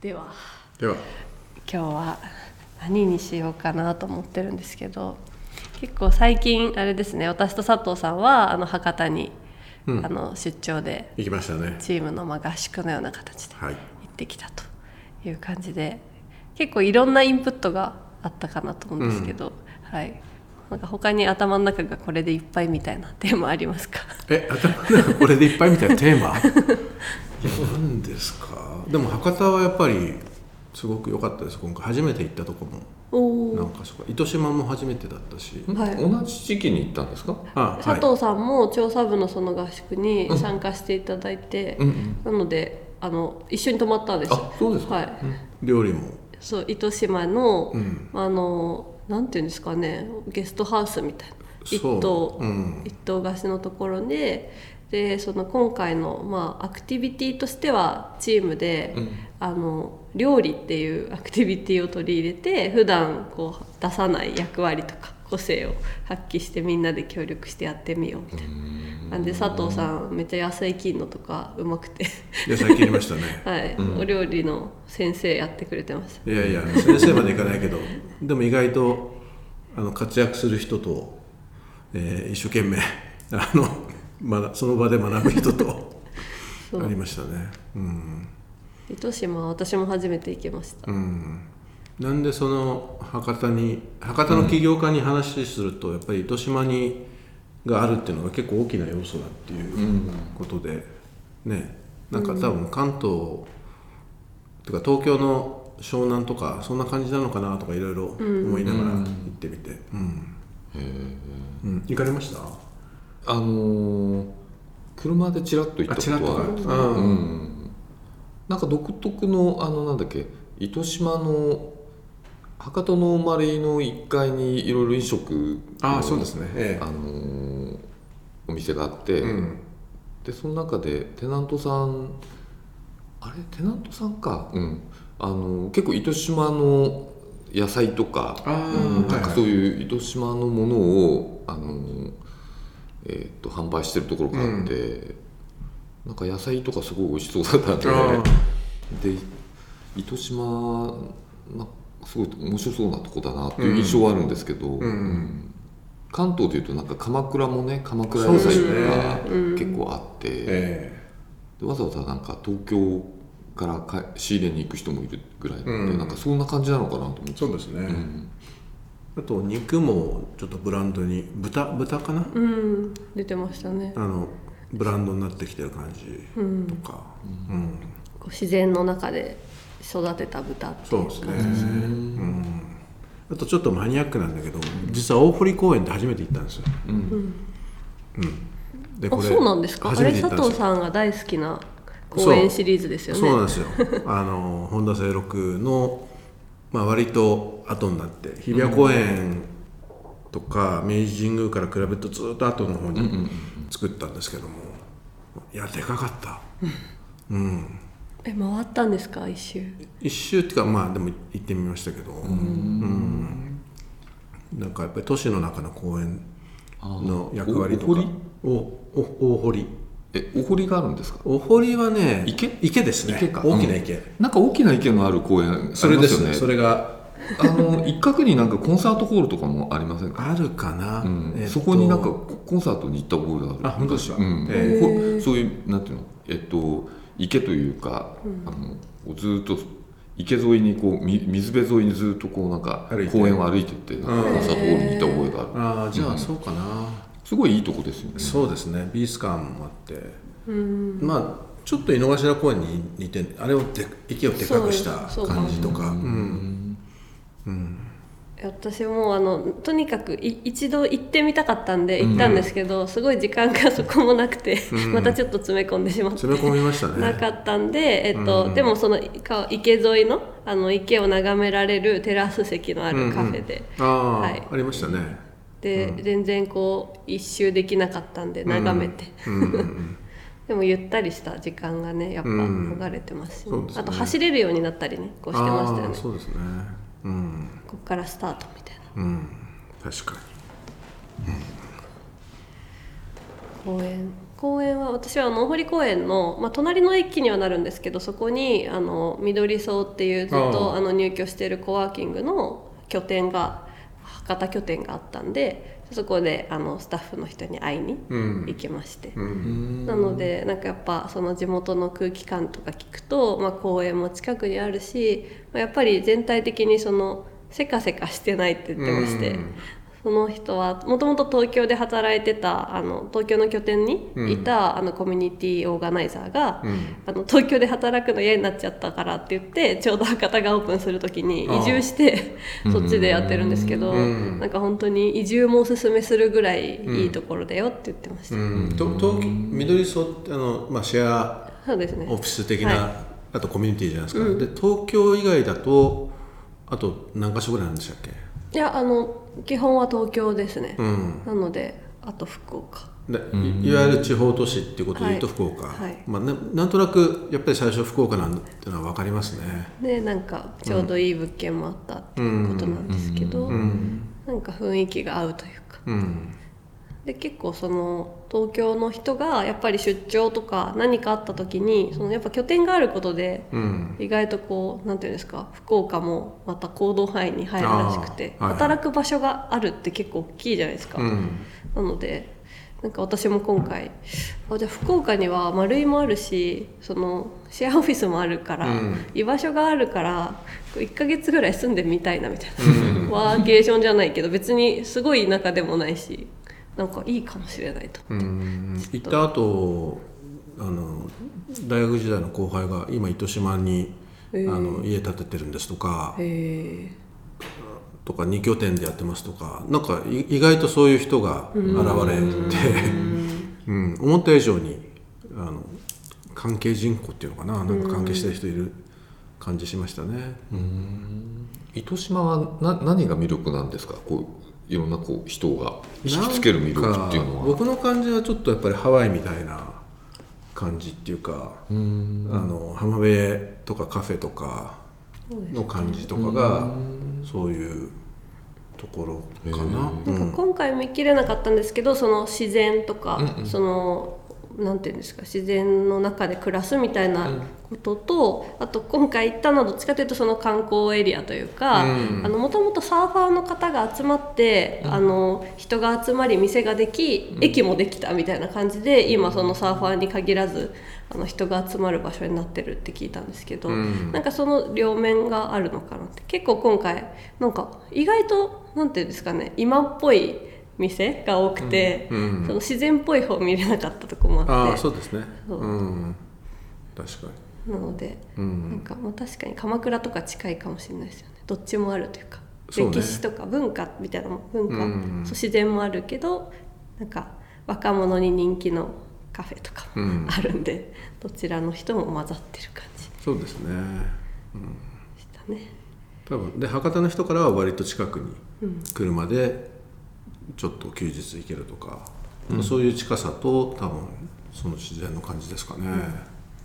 ではでは。今日は何にしようかなと思ってるんですけど結構最近あれですね私と佐藤さんはあの博多に、うん。あの出張で行きましたね。チームのまあ合宿のような形で行はい。ってきたという感じで結構いろんなインプットがあったかなと思うんですけど、はい。なんか他に頭の中がこれでいっぱいみたいなテーマありますか？え頭の中これでいっぱいみたいなテーマ？何ですか？でも博多はやっぱりすごく良かったです今回。初めて行ったとこも。おなんかそこ糸島も初めてだったし。はい。同じ時期に行ったんですか？あ佐藤さんも調査部のその合宿に参加していただいて、うんうん。なのであの一緒に泊まったんですあそうですか。はい、料理も。そう糸島の、うん。あのなんていうんですかねゲストハウスみたいな。一棟、うん。一棟貸しのところででその今回の、まあ、アクティビティとしてはチームで、うん。あの料理っていう アクティビティを取り入れて普段こう出さない役割とか個性を発揮してみんなで協力してやってみようみたいな。なんで佐藤さんめっちゃ野菜切るのとかうまくて。野菜切りましたね。はい、うん。お料理の先生やってくれてましたいやいや先生までいかないけどでも意外とあの活躍する人と、えー一生懸命あの、ま、その場で学ぶ人と ありましたね。うん。糸島は私も初めて行きました、うん、なんでその博多に博多の起業家に話すると、やっぱり糸島にがあるっていうのが結構大きな要素だっていうことで、ね。なんか多分関東、とか東京の湘南とかそんな感じなのかなとかいろいろ思いながら行ってみて、うん。うん。行かれました？あのー車でちらっと行ったことはある。うんうん。なんか独特のあのなんだっけ糸島の博多の生まれの1階にいろいろ飲食のああそうですね。えあのーお店があって、えうん。でその中でテナントさんあれ？テナントさんか。うん。あの結構糸島の野菜とかうんなんかそういう糸島のものをあの、えー、と販売してるところがあって、なんか野菜とかすごい美味しそうだったんであで糸島まあすごい面白そうなとこだなっていう印象はあるんですけど、ん。うん。関東でいうとなんか鎌倉もね鎌倉野菜そうですがね。結構あって、えでわざわざなんか東京からか仕入れに行く人もいるぐらいなんで、うん。なんかそんな感じなのかなと思って。えそうですね、うんあと肉もちょっとブランドに豚豚かな、うん出てましたね。あのブランドになってきてる感じとか、うん。こう自然の中で育てた豚っていうそうですね、うん。あとちょっとマニアックなんだけど実は大堀公園で初めて行ったんですよ、うん。であそうなんですか？あ初めれて行ったんですよ。佐藤さんが大好きな公園シリーズですよね。そうなんですよ。あの本田清六の、まあ、割と後になって日比谷公園とか明治神宮から比べるとずっと後の方に作ったんですけども、いやでかかった。うん。え回ったんですか一周？一周っていうかまあでも行ってみましたけど。うん。なんかやっぱり都市の中の公園の役割とか。おおお大堀えお堀があるんですか？お堀はね池？池ですね。池か。大きな池、なんか大きな池のある公園ありますそれよねですね。それが。あの 一角になんかコンサートホールとかもありませんか、あるかな、うん。えっと。そこになんかココンサートに行った覚えがある。あ本当ですか？うん。へほそういうなんていうの？えっと池というか、あのずっと池沿いにこうみ水辺沿いにずっとこうなんか公園を歩いてってなんかコンサートホールに行った覚えがある、ああじゃあそうかな、すごいいいとこですよね。そうですね。美術館もあって。まあちょっと井の頭公園に似てあれをで池をでかくした感じとか。そううん。私もあのとにかくい一度行ってみたかったんで行ったんですけど、すごい時間がそこもなくて、またちょっと詰め込んでしまって。詰め込みましたね。なかったんで、えっとでもそのか池沿いのあの池を眺められるテラス席のあるカフェで、ああ、はい。ありましたねで、全然こう一周できなかったんで眺めて、うんうんうん。でもゆったりした時間がねやっぱうん。流れてますしね、そうですね。あと走れるようになったりねこうしてましたよね。そうですね。うん。ここからスタートみたいな。うん。確か公園。公園は私は大堀公園の、まあ、隣の駅にはなるんですけどそこにあの緑荘っていうずっとああの入居しているコワーキングの拠点が博多拠点があったんでそこであのスタッフの人に会いにうん。行きまして、うん。なのでなんかやっぱその地元の空気感とか聞くと、まあ、公園も近くにあるし、まあ、やっぱり全体的にそのせかせかしてないって言ってまして、うんその人はもともと東京で働いてたあの東京の拠点にいた、あのコミュニティオーガナイザーが、うん。あの東京で働くの嫌になっちゃったからって言ってちょうど博多がオープンする時に移住してそっちでやってるんですけど、うん。なんか本当に移住もおすすめするぐらいいいところだよって言ってました。東京緑荘ってあの、まあ、シェアそうですね。オフィス的な、はあとコミュニティじゃないですか、うん。で東京以外だとあと何か所ぐらいなんでしたっけ？いやあの基本は東京ですね、うん。なのであと福岡。でいいわゆる地方都市っていうことで言うとはい。福岡、はい。まあ、ななんとなくやっぱり最初福岡なんだっていうのは分かりますね。でなんかちょうどいい物件もあったっていうことなんですけど、うん。なんか雰囲気が合うというか。うんで結構その東京の人がやっぱり出張とか何かあった時にそのやっぱ拠点があることでうん。意外とこうなんていうんですか福岡もまた行動範囲に入るらしくて、働く場所があるって結構大きいじゃないですか。うん。なのでなんか私も今回あじゃあ福岡には丸井もあるしそのシェアオフィスもあるから、うん。居場所があるから1ヶ月ぐらい住んでみたいなみたいな、ワーケーションじゃないけど別にすごい田舎でもないしなんかいいかもしれないと。うん。行った後あの大学時代の後輩が今糸島に、へー。あの家建ててるんですとかへとか2拠点でやってますとかなんかい意外とそういう人が現れて、うん、思った以上にあの関係人口っていうのかななんか関係してる人いる感じしましたね。糸島はな何が魅力なんですか？こういろんなこう人が引きつける魅力っていうのは僕の感じはちょっとやっぱりハワイみたいな感じっていうか、うん。あの浜辺とかカフェとかの感じとかがそういうところかな。ー。なんか今回見切れなかったんですけどその自然とか、うんうん。そのなんていうんですか自然の中で暮らすみたいなことと、あと今回行ったのはどっちかというとその観光エリアというかうん。もともとサーファーの方が集まって、あの人が集まり店ができ駅もできたみたいな感じで今そのサーファーに限らずあの人が集まる場所になってるって聞いたんですけど、うん。なんかその両面があるのかなって。結構今回なんか意外となんていうんですかね今っぽい店が多くて、うんうん。その自然っぽい方見れなかったとこもあって。ああそうですね。そう。うん、確かに。なので、うん。なんかまあ確かに鎌倉とか近いかもしれないですよね。どっちもあるというかね。歴史とか文化みたいなも文化、うん。そう自然もあるけどなんか若者に人気のカフェとかもうん。あるんで、どちらの人も混ざってる感じ。でそうですね。したね。多分。で博多の人からは割と近くにうん。車でちょっと休日行けるとか、そういう近さと多分その自然の感じですかね。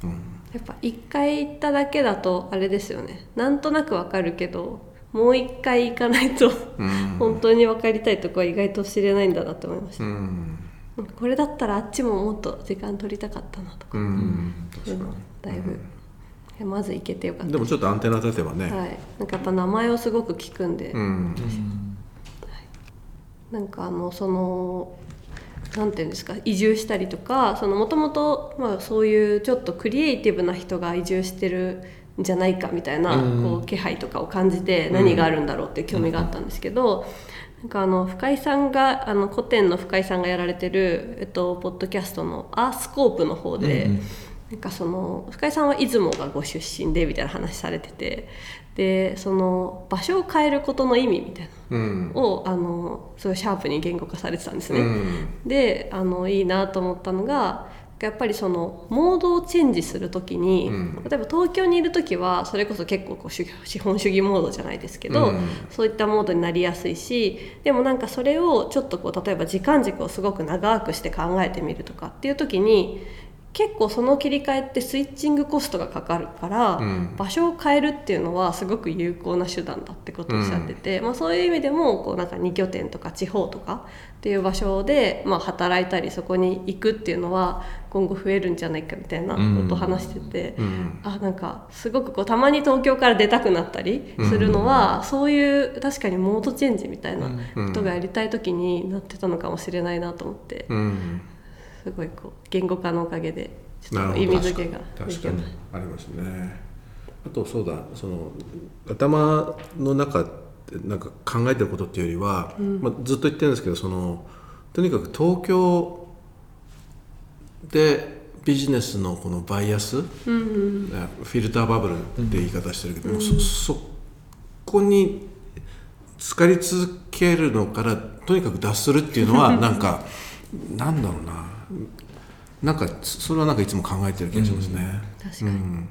うん。やっぱ一回行っただけだとあれですよね。なんとなくわかるけどもう一回行かないとうん。本当に分かりたいとこは意外と知れないんだなって思いました、うん。これだったらあっちももっと時間取りたかったなとか、うん。そういうのだいぶ、まず行けてよかった。でもちょっとアンテナ立てばね、はい、なんかやっぱ名前をすごく聞くんで、うんなんかあのそのなんていうんですか移住したりとかもともとそういうちょっとクリエイティブな人が移住してるんじゃないかみたいな、うんこう気配とかを感じて何があるんだろうって興味があったんですけど、なんかあの深井さんがあの古典の深井さんがやられてる、えっと、ポッドキャストの「アースコープ」の方で、なんかその深井さんは出雲がご出身でみたいな話されててでその場所を変えることの意味みたいなうん。あのすごいシャープに言語化されてたんですね。うん。であのいいなと思ったのがやっぱりそのモードをチェンジする時に、うん。例えば東京にいる時はそれこそ結構こう資資本主義モードじゃないですけど、うん。そういったモードになりやすいしでもなんかそれをちょっとこう例えば時間軸をすごく長くして考えてみるとかっていう時に結構その切り替えってスイッチングコストがかかるから、うん。場所を変えるっていうのはすごく有効な手段だってことをおっしゃってて、まあ、そういう意味でもこうなんか2拠点とか地方とかっていう場所で、まあ、働いたりそこに行くっていうのは今後増えるんじゃないかみたいなことを話してて。うん。あなんかすごくこうたまに東京から出たくなったりするのは、そういう確かにモードチェンジみたいなことがやりたい時になってたのかもしれないなと思って、うんすごいこう言語化のおかげでちょっと意味付けがで確かに。きましありますね。あとそうだ。その頭の中なんか考えてることっていうよりは、まあ、ずっと言ってるんですけどそのとにかく東京でビジネスのこのバイアス、フィルターバブルって言い方してるけども、そそこに浸かり続けるのからとにかく脱するっていうのはなんかなんだろうななんかそれはなんかいつも考えてる気がしますね。確かに。うん。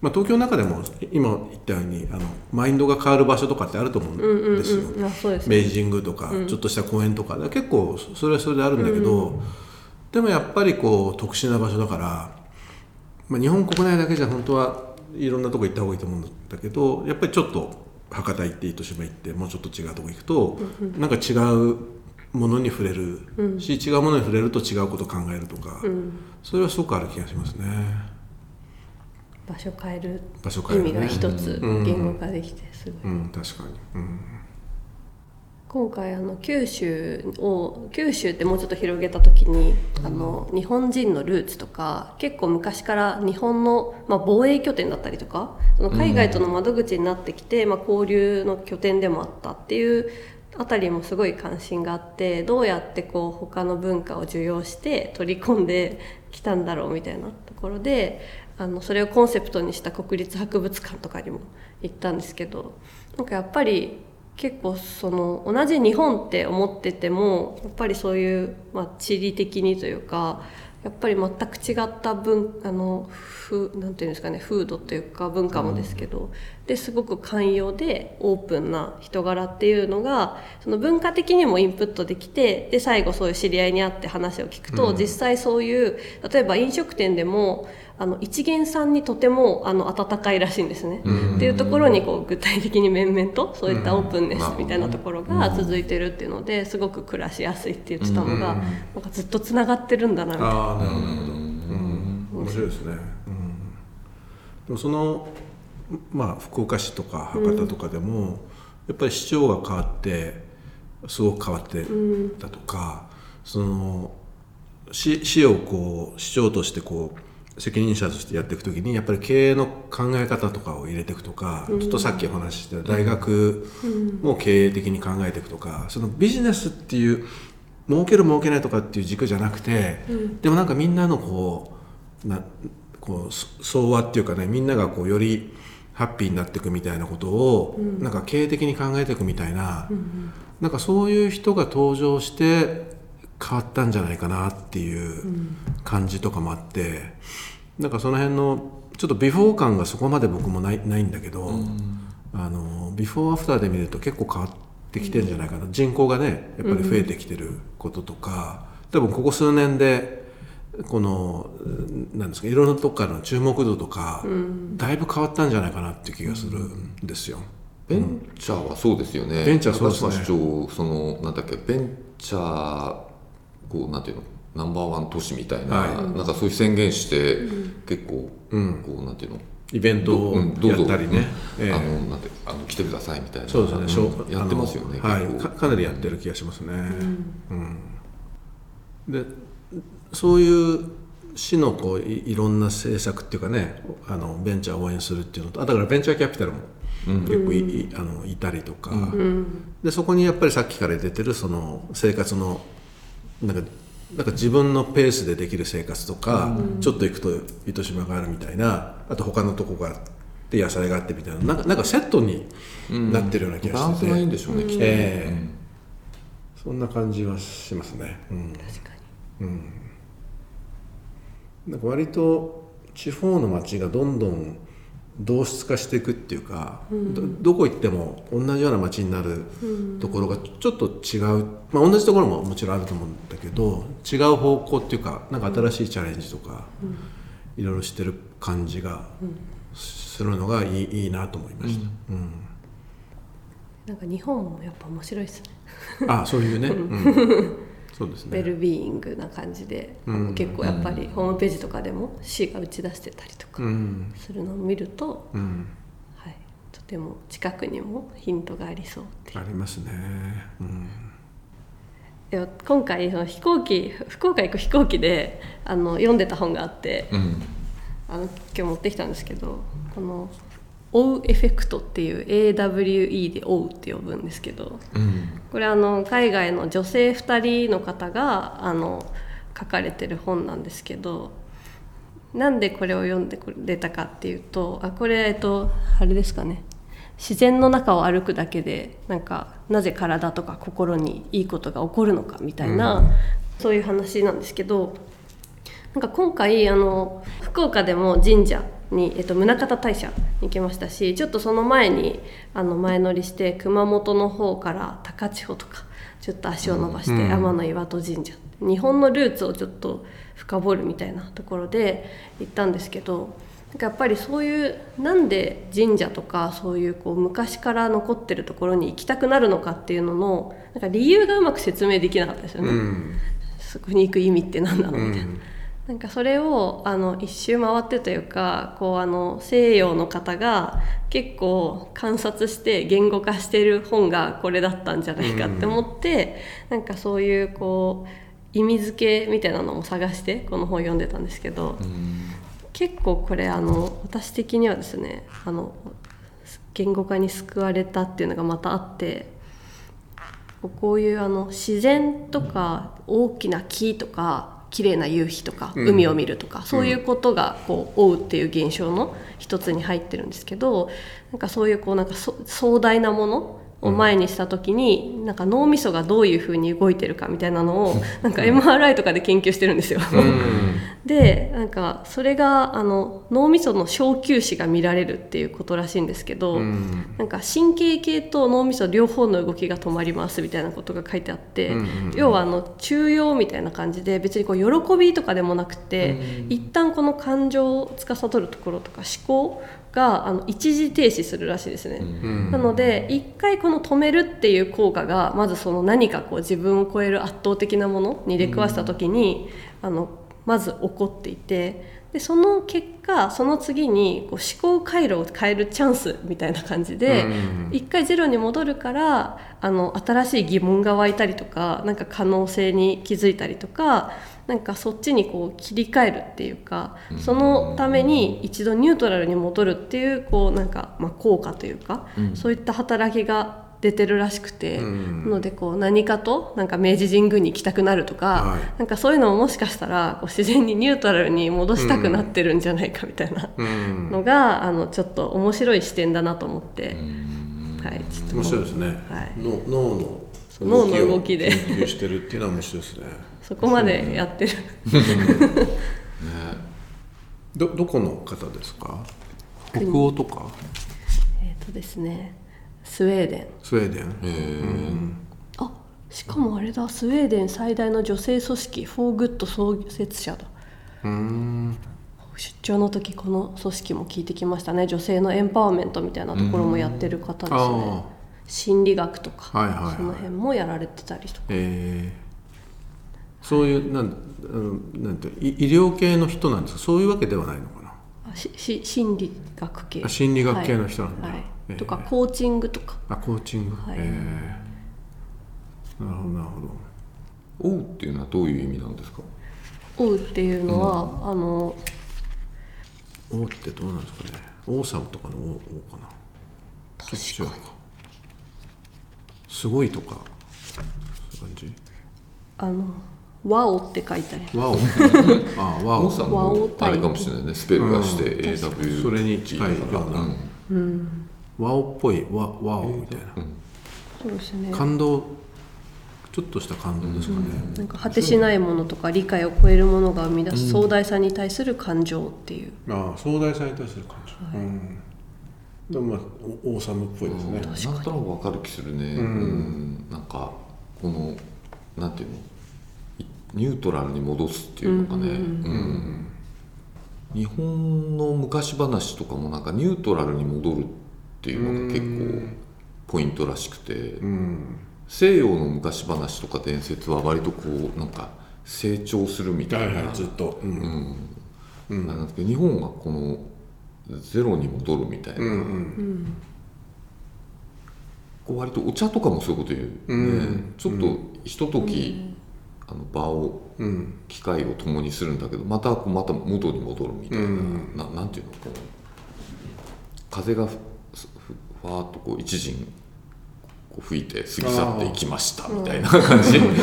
まあ、東京の中でも今言ったようにあのマインドが変わる場所とかってあると思うんですよ。うんあそうですね。明治神宮とか、ちょっとした公園とか結構それはそれであるんだけど、でもやっぱりこう特殊な場所だから、まあ、日本国内だけじゃ本当はいろんなとこ行った方がいいと思うんだけどやっぱりちょっと博多行って糸島行ってもうちょっと違うとこ行くと、なんか違うものに触れる。し、違うものに触れると違うことを考えるとか、それはすごくある気がしますね。場所変える。場所変えるね。意味が一つうん。言語化できてすごい、うん、確かに、うん。今回あの九州を九州ってもうちょっと広げた時に、あの日本人のルーツとか結構昔から日本の、まあ、防衛拠点だったりとかその海外との窓口になってきて、まあ、交流の拠点でもあったっていうあたりもすごい関心があってどうやってこう他の文化を受容して取り込んできたんだろうみたいなところであのそれをコンセプトにした国立博物館とかにも行ったんですけどなんかやっぱり結構その同じ日本って思っててもやっぱりそういう、まあ、地理的にというかやっぱり全く違った文あのふなんていうんですかね風土というか文化もですけど、ですごく寛容でオープンな人柄っていうのがその文化的にもインプットできてで最後そういう知り合いに会って話を聞くと、実際そういう例えば飲食店でもあの一元さんにとてもあの温かいらしいんですね。っていうところにこう具体的に面々とそういったオープンネスみたいなところが続いてるっていうのですごく暮らしやすいって言ってたのが、なんかずっとつながってるんだなみたいな。ああなるほど面白いですね、うん、でもそのまあ福岡市とか博多とかでも、やっぱり市長が変わってすごく変わってたとか、その市市をこう市長としてこう責任者としてやっていくときにやっぱり経営の考え方とかを入れていくとか、ちょっとさっきお話しした大学も経営的に考えていくとか、そのビジネスっていう儲ける儲けないとかっていう軸じゃなくて、でもなんかみんなのこうなこうそ相和っていうかねみんながこうよりハッピーになっていくみたいなことを、なんか経営的に考えていくみたいな、なんかそういう人が登場して変わったんじゃないかなっていう感じとかもあって、なんかその辺のちょっとビフォー感がそこまで僕もないないんだけど、あのビフォーアフターで見ると結構変わってきてるんじゃないかな、人口がねやっぱり増えてきてることとか、多分ここ数年でこのなんですかいろんなとこからの注目度とか、だいぶ変わったんじゃないかなっていう気がするんですよ。ベンチャーはそうですよね。ベンチャーそうですね。そのなんだっけベンチャーこうなんていうの？ナンバーワン都市みたいな、はい。なんかそういう宣言して、結構、こうなんていうの？イベントをやったりね、ええ。あのなんてあの来てくださいみたいな。そうですね、しょん。やってますよねはい。かかなりやってる気がしますね、うん。でそういう市のこういいろんな政策っていうかねあのベンチャーを応援するっていうのとあだからベンチャーキャピタルも結構い,い、あのいたりとか、でそこにやっぱりさっきから出てるその生活のなんかなんか自分のペースでできる生活とか、ちょっと行くと糸島があるみたいなあと他のとこがあって野菜があってみたいななんかなんかセットになってるような気がしてて、バランスがいいんでしょうね、きっとね、ええ。そんな感じはしますね、うん、確かに。なんか割と地方の町がどんどん同質化していくっていうか、どどこ行っても同じような街になるところがちょっと違う、まあ、同じところももちろんあると思うんだけど違う方向っていうかなんか新しいチャレンジとか、いろいろしてる感じがするのがいいいいなと思いました。うん。なんか日本もやっぱ面白いですね。あそういうね、うんそうですね。ウェルビーイングな感じで、うん。結構やっぱりホームページとかでも市が打ち出してたりとかうん。するのを見ると、うん。はい、とても近くにもヒントがありそうっていう。ありますね、うん。今回その飛行機福岡行く飛行機であの読んでた本があってうん。あの今日持ってきたんですけどこの「追うエフェクト」っていう AWE で「追う」って呼ぶんですけどうん。これあの海外の女性2人の方があの書かれてる本なんですけどなんでこれを読んでくれたかっていうとあこれえっとあれですかね。自然の中を歩くだけでなんかなぜ体とか心にいいことが起こるのかみたいな、そういう話なんですけどなんか今回あの福岡でも神社に、えっと、宗像大社に行きましたしちょっとその前にあの前乗りして熊本の方から高千穂とかちょっと足を伸ばしてうん天の岩戸神社、日本のルーツをちょっと深掘るみたいなところで行ったんですけどなんかやっぱりそういうなんで神社とかそういうこう昔から残ってるところに行きたくなるのかっていうののなんか理由がうまく説明できなかったですよね。うんそこに行く意味って何なのみたいな。うんなんかそれをあの一周回ってというかこうあの西洋の方が結構観察して言語化してる本がこれだったんじゃないかって思って、なんかそういうこう意味付けみたいなのも探してこの本を読んでたんですけど、結構これあの私的にはですねあの言語化に救われたっていうのがまたあってこういうあの自然とか大きな木とか綺麗な夕日とかうん。海を見るとか、そういうことがこう追うっていう現象の一つに入ってるんですけどなんかそういうこうなんかそ壮大なものを前にした時に、なんか脳みそがどういうふうに動いてるかみたいなのをなんか MRI とかで研究してるんですよ。でなんかそれがあの脳みその小球子が見られるっていうことらしいんですけど、うん。なんか神経系と脳みそ両方の動きが止まりますみたいなことが書いてあって、要はあの中庸みたいな感じで別にこう喜びとかでもなくて、一旦この感情を司るところとか思考があの一時停止するらしいですね。うんなので一回この止めるっていう効果がまずその何かこう自分を超える圧倒的なものに出くわした時に、あのまず起こっていてでその結果その次にこう思考回路を変えるチャンスみたいな感じで、うん一回ゼロに戻るからあの新しい疑問が湧いたりとかなんか可能性に気づいたりとかなんかそっちにこう切り替えるっていうかそのために一度ニュートラルに戻るっていうこうなんかまあ効果というか、そういった働きが出てるらしくて、うん。なのでこう何かとなんか明治神宮に行きたくなるとか、はい。なんかそういうのももしかしたらこう自然にニュートラルに戻したくなってるんじゃないかみたいなうん。のが、あのちょっと面白い視点だなと思って、はい、ちょっと面白いですね、はい。の脳の脳の動きで。研究してるっていうのは面白いですねそこまでやってる、どどこの方ですか？北欧とか？えっとですねスウェーデン。スウェーデン、えー。あしかもあれだ。スウェーデン最大の女性組織フォーグッド創設者だ。うーん。出張の時この組織も聞いてきましたね。女性のエンパワーメントみたいなところもやってる方ですね。あ心理学とか、はいはいはい。その辺もやられてたりとか。えー、そういうなんなんてい医療系の人なんですか？そういうわけではないのかな？あしし心理学系。あ心理学系の人なんだ。はいはい。えーとかコーチングとか。あコーチング、はい。えー、なるほどなるほど「追う」っていうのはどういう意味なんですか？追うっていうのは、あの王ってどうなんですかね？王様とかの王王かな？確かすごいとかそういう感じ？あの「ワオ」って書いてあるワオ。あワオ。モさん和王もあれかもしれないね。スペルがして AW それに近いような。うん。ワオっぽいワワオみたいな、そうですね。感動ちょっとした感動ですかね、なんか果てしないものとか理解を超えるものが生み出す壮大さに対する感情っていう、ああ壮大さに対する感情、うん。でもまあおオーサムっぽいですね、なんとなくわかる気するね、うん。なんかこのなんていうの？いニュートラルに戻すっていうのかね、うん日本の昔話とかもなんかニュートラルに戻るっていうのが結構ポイントらしくて、うん。西洋の昔話とか伝説は割とこうなんか成長するみたな、はいいはいずっと、うん。うん。なんですけど日本がこのゼロに戻るみたいな、うんうん。こう割とお茶とかもそういうこと言う、ね。うん。ちょっとひととき、あの場をうん。機会を共にするんだけどまたこうまた元に戻るみたいな、うん。ななんていうの？こう風がふふふわーっとこう一陣こう吹いて過ぎ去っていきましたみたいな感じ、確か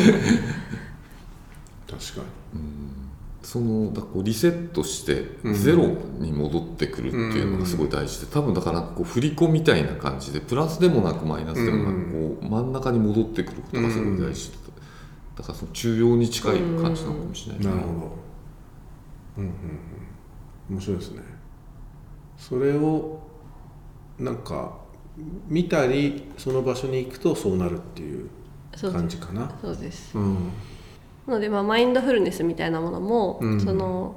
そのだこうリセットしてゼロに戻ってくるっていうのがすごい大事で多分だからこう振り子みたいな感じでプラスでもなくマイナスでもなくこう真ん中に戻ってくることがすごい大事でだからその中庸に近い感じなのかもしれないになるほどうんうんうん。面白いですね。それをなんか見たりその場所に行くとそうなるっていう感じかな。そうです。うん。なので、まあ、マインドフルネスみたいなものも、うん。その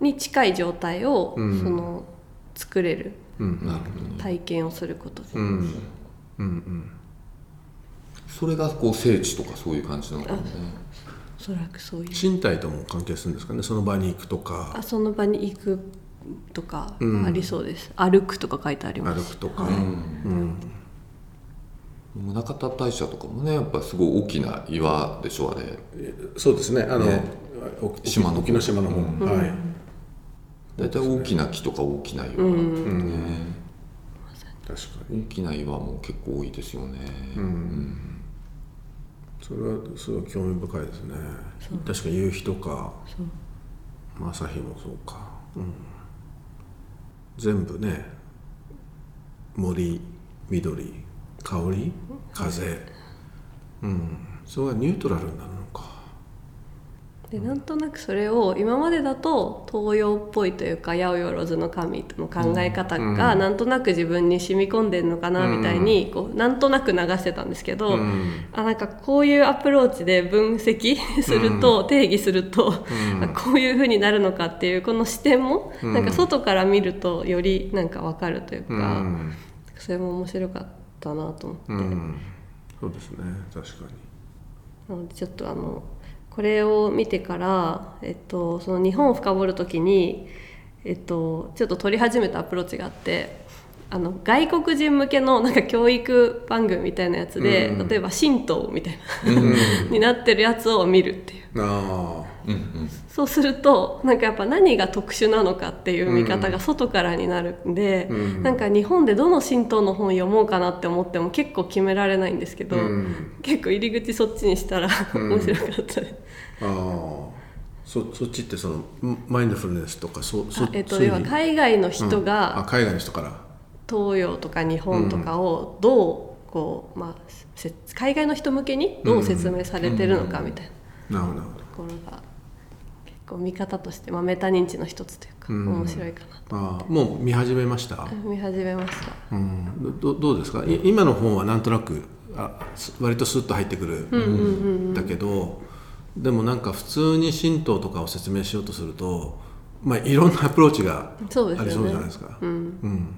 に近い状態を、うん。その作れる体験をすることで、うん。うんうんそれがこう聖地とかそういう感じなのかもね。おそらくそういう。身体とも関係するんですかね？その場に行くとか。あその場に行くとかうん。ありそうです、歩くとか書いてありま歩すくとか、はい。うん。宗像大社とかもねやっぱすごい大きな岩でしょあれ。そうですね。あのね。お島の方。沖ノ島の方、はい、大体大きな木とか大きな岩、うん。ね。確か大きな岩も結構多いですよね、に、うんそれはすごい興味深いですね。確か夕日とか朝日もそうか、うん、全部ね森緑香り風。うん。それがニュートラルになるの？かでなんとなくそれを今までだと東洋っぽいというか八百万の神の考え方がなんとなく自分に染み込んでるのかなみたいにこうなんとなく流してたんですけど、うん。あなんかこういうアプローチで分析すると、定義すると、あこういうふうになるのかっていうこの視点も、うん。なんか外から見るとよりなんか分かるというか、うん。それも面白かったなと思って、うん。そうですね。確かに。なのでちょっとあのこれを見てから、えっと、その日本を深掘る時に、えっと、ちょっと取り始めたアプローチがあってあの外国人向けのなんか教育番組みたいなやつで、うん。例えば神道みたいな、になってるやつを見るっていう。あうんうん。そうするとなんかやっぱ何が特殊なのかっていう見方が外からになるんで、うん。なんか日本でどの神道の本読もうかなって思っても結構決められないんですけど、うん。結構入り口そっちにしたらうん。面白かったです。あそそっちってそのマインドフルネスとかそそあえっと、要は海外の人うん。あが海外の人から東洋とか日本とかをどうこう、まあ、せ海外の人向けにどう説明されてるのかみたいな。ところが結構見方として、まあ、メタ認知の一つというかうん。面白いかなああもう見始めました、と見始めました。うん、どどうですか？い今の本はなんとなくあす割とスッと入ってくるんだけど、でもなんか普通に神道とかを説明しようとすると、まあ、いろんなアプローチがありそうじゃないですか。うん。うん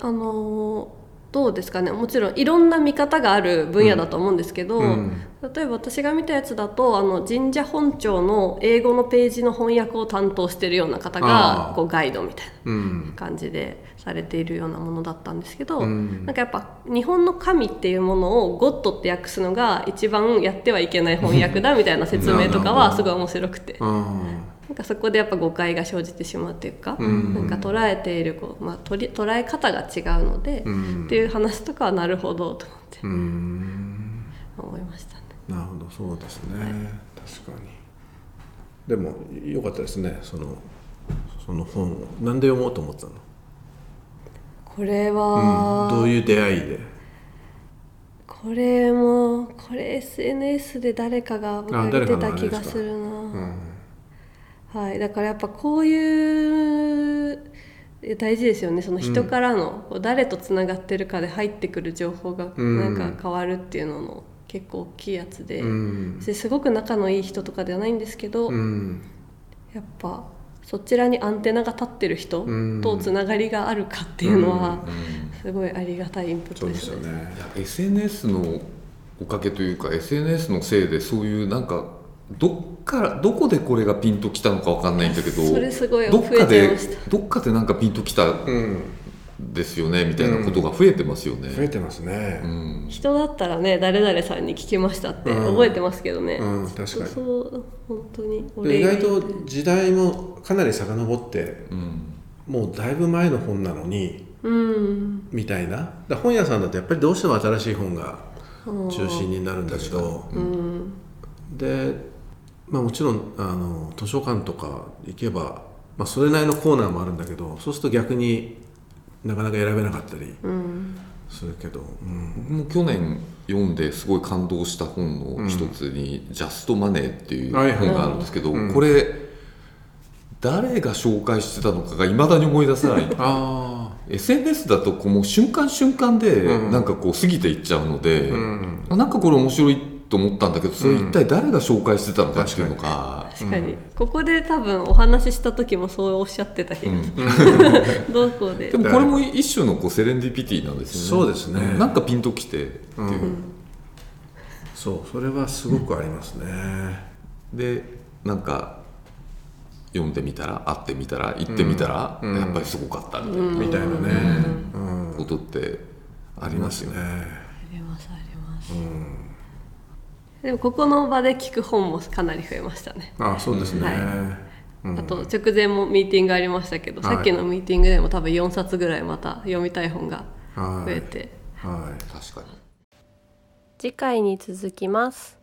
あのーどうですかね。もちろんいろんな見方がある分野だと思うんですけど、うん。例えば私が見たやつだとあの神社本庁の英語のページの翻訳を担当してるような方がこうガイドみたいなうん。感じでされているようなものだったんですけど、うん。なんかやっぱ日本の神っていうものをゴッドって訳すのが一番やってはいけない翻訳だみたいな説明とかはすごい面白くて。あなんかそこでやっぱ誤解が生じてしまうというか、うん。なんか捉えているこう、まあ、取り捉え方が違うので、ーうん。っていう話とかはなるほどと思ってうん。思いましたね。なるほどそうですね、確かに。でも良かったですね。そのその本を。なんで読もうと思ってたの、これうん、は、どういう出会いで？これもここれ SNS で誰かが僕あがてた気がするな、うんはい、だからやっぱこういうえ大事ですよね。その人からの、こう誰とつながってるかで入ってくる情報がうん。なんか変わるっていうのの結構大きいやつで、うん。ですごく仲のいい人とかではないんですけど、うん。やっぱそちらにアンテナが立ってる人うん。とつながりがあるかっていうのはうん。すごいありがたいインプットですすね。よね SNS のおかげというか SNS のせいでそういうなんかどっからどこでこれがピンときたのかわかんないんだけどそれすごいどっかでどっかでなんかピンときたうんですよねみたいなことが増えてますよね。増えてますね。うん。人だったらね誰々さんに聞きましたってうん。覚えてますけどね、うん確かに。そう本当に意外と時代もかなり遡ってうん。もうだいぶ前の本なのにうん。みたいな。本屋さんだとやっぱりどうしても新しい本が中心になるんだけどうん。で、まあ、もちろんあの図書館とか行けば、まあ、それなりのコーナーもあるんだけどそうすると逆になかなか選べなかったりうんするけど、うん。僕も去年読んですごい感動した本の一つに「ジャストマネー」っていうはいはい。本があるんですけど、うん。これ誰が紹介してたのかがいまだに思い出せない。あ SNS だとこうもう瞬間瞬間でうん。なんかこう過ぎていっちゃうので、あうん。あなんかこれ面白いと思ったんだけどそれ一体誰が紹介してたのかっていうのが、確かに、ここで多分お話しした時もそうおっしゃってた気がする、どこで？でもこれも一種のこうセレンディピティなんですよね。そうですね。んなんかピンときてっていう、そうそれはすごくありますね、でなんか読んでみたら会ってみたら行ってみたら、うん。やっぱりすごかったみたいな。みたいなね、うん。ことってあありりまよね。ますすね。ありますあります、でもここの場で聞く本もかなり増えましたね、あそうですね、はい。うん。あと直前もミーティングありましたけど、はい。さっきのミーティングでも多分4冊ぐらいまた読みたい本がはい。増えて、はい。確かに。次回に続きます